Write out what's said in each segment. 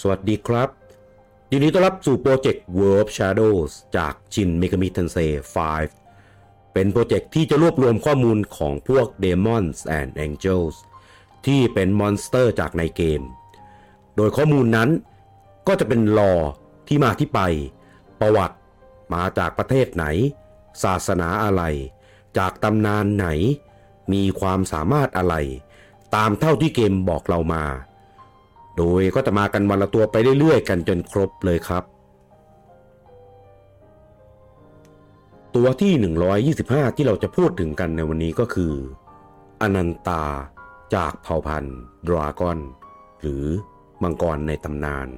สวัสดีครับ ยินดีต้อนรับสู่โปรเจกต์ World Shadows จาก Shin Megami Tensei 5เป็นโปรเจกต์ที่จะรวบรวมข้อมูลของพวก Demons and Angels ที่เป็น monster จากในเกม โดยข้อมูลนั้นก็จะเป็น lore ที่มาที่ไป ประวัติมาจากประเทศไหน ศาสนาอะไร จากตำนานไหน มีความสามารถอะไร ตามเท่าที่เกมบอกเรามา โดยก็จะมากันวันละตัวไปเรื่อยๆ กันจนครบเลยครับ ตัวที่ 125 ที่เราจะพูดถึงกันในวันนี้ก็คือ อนันตาจากเผ่าพันธุ์ดราก้อน หรือมังกรในตำนาน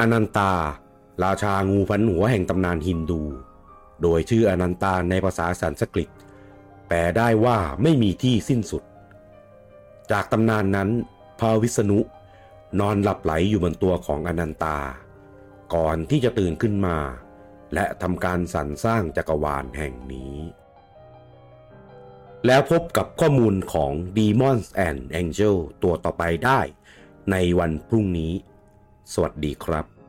อนันตา ราชางูพันหัวแห่งตำนานฮินดู โดยชื่ออนันตาในภาษาสันสกฤต แปลได้ว่าไม่มีที่สิ้นสุด จากตำนานนั้นพระวิษณุ นอนหลับไหลอยู่บนตัวของอนันตา ก่อนที่จะตื่นขึ้นมา และทำการสรรสร้างจักรวาลแห่งนี้ แล้วพบกับข้อมูลของ Demons and Angel ตัวต่อไปได้ ในวันพรุ่งนี้ สวัสดีครับ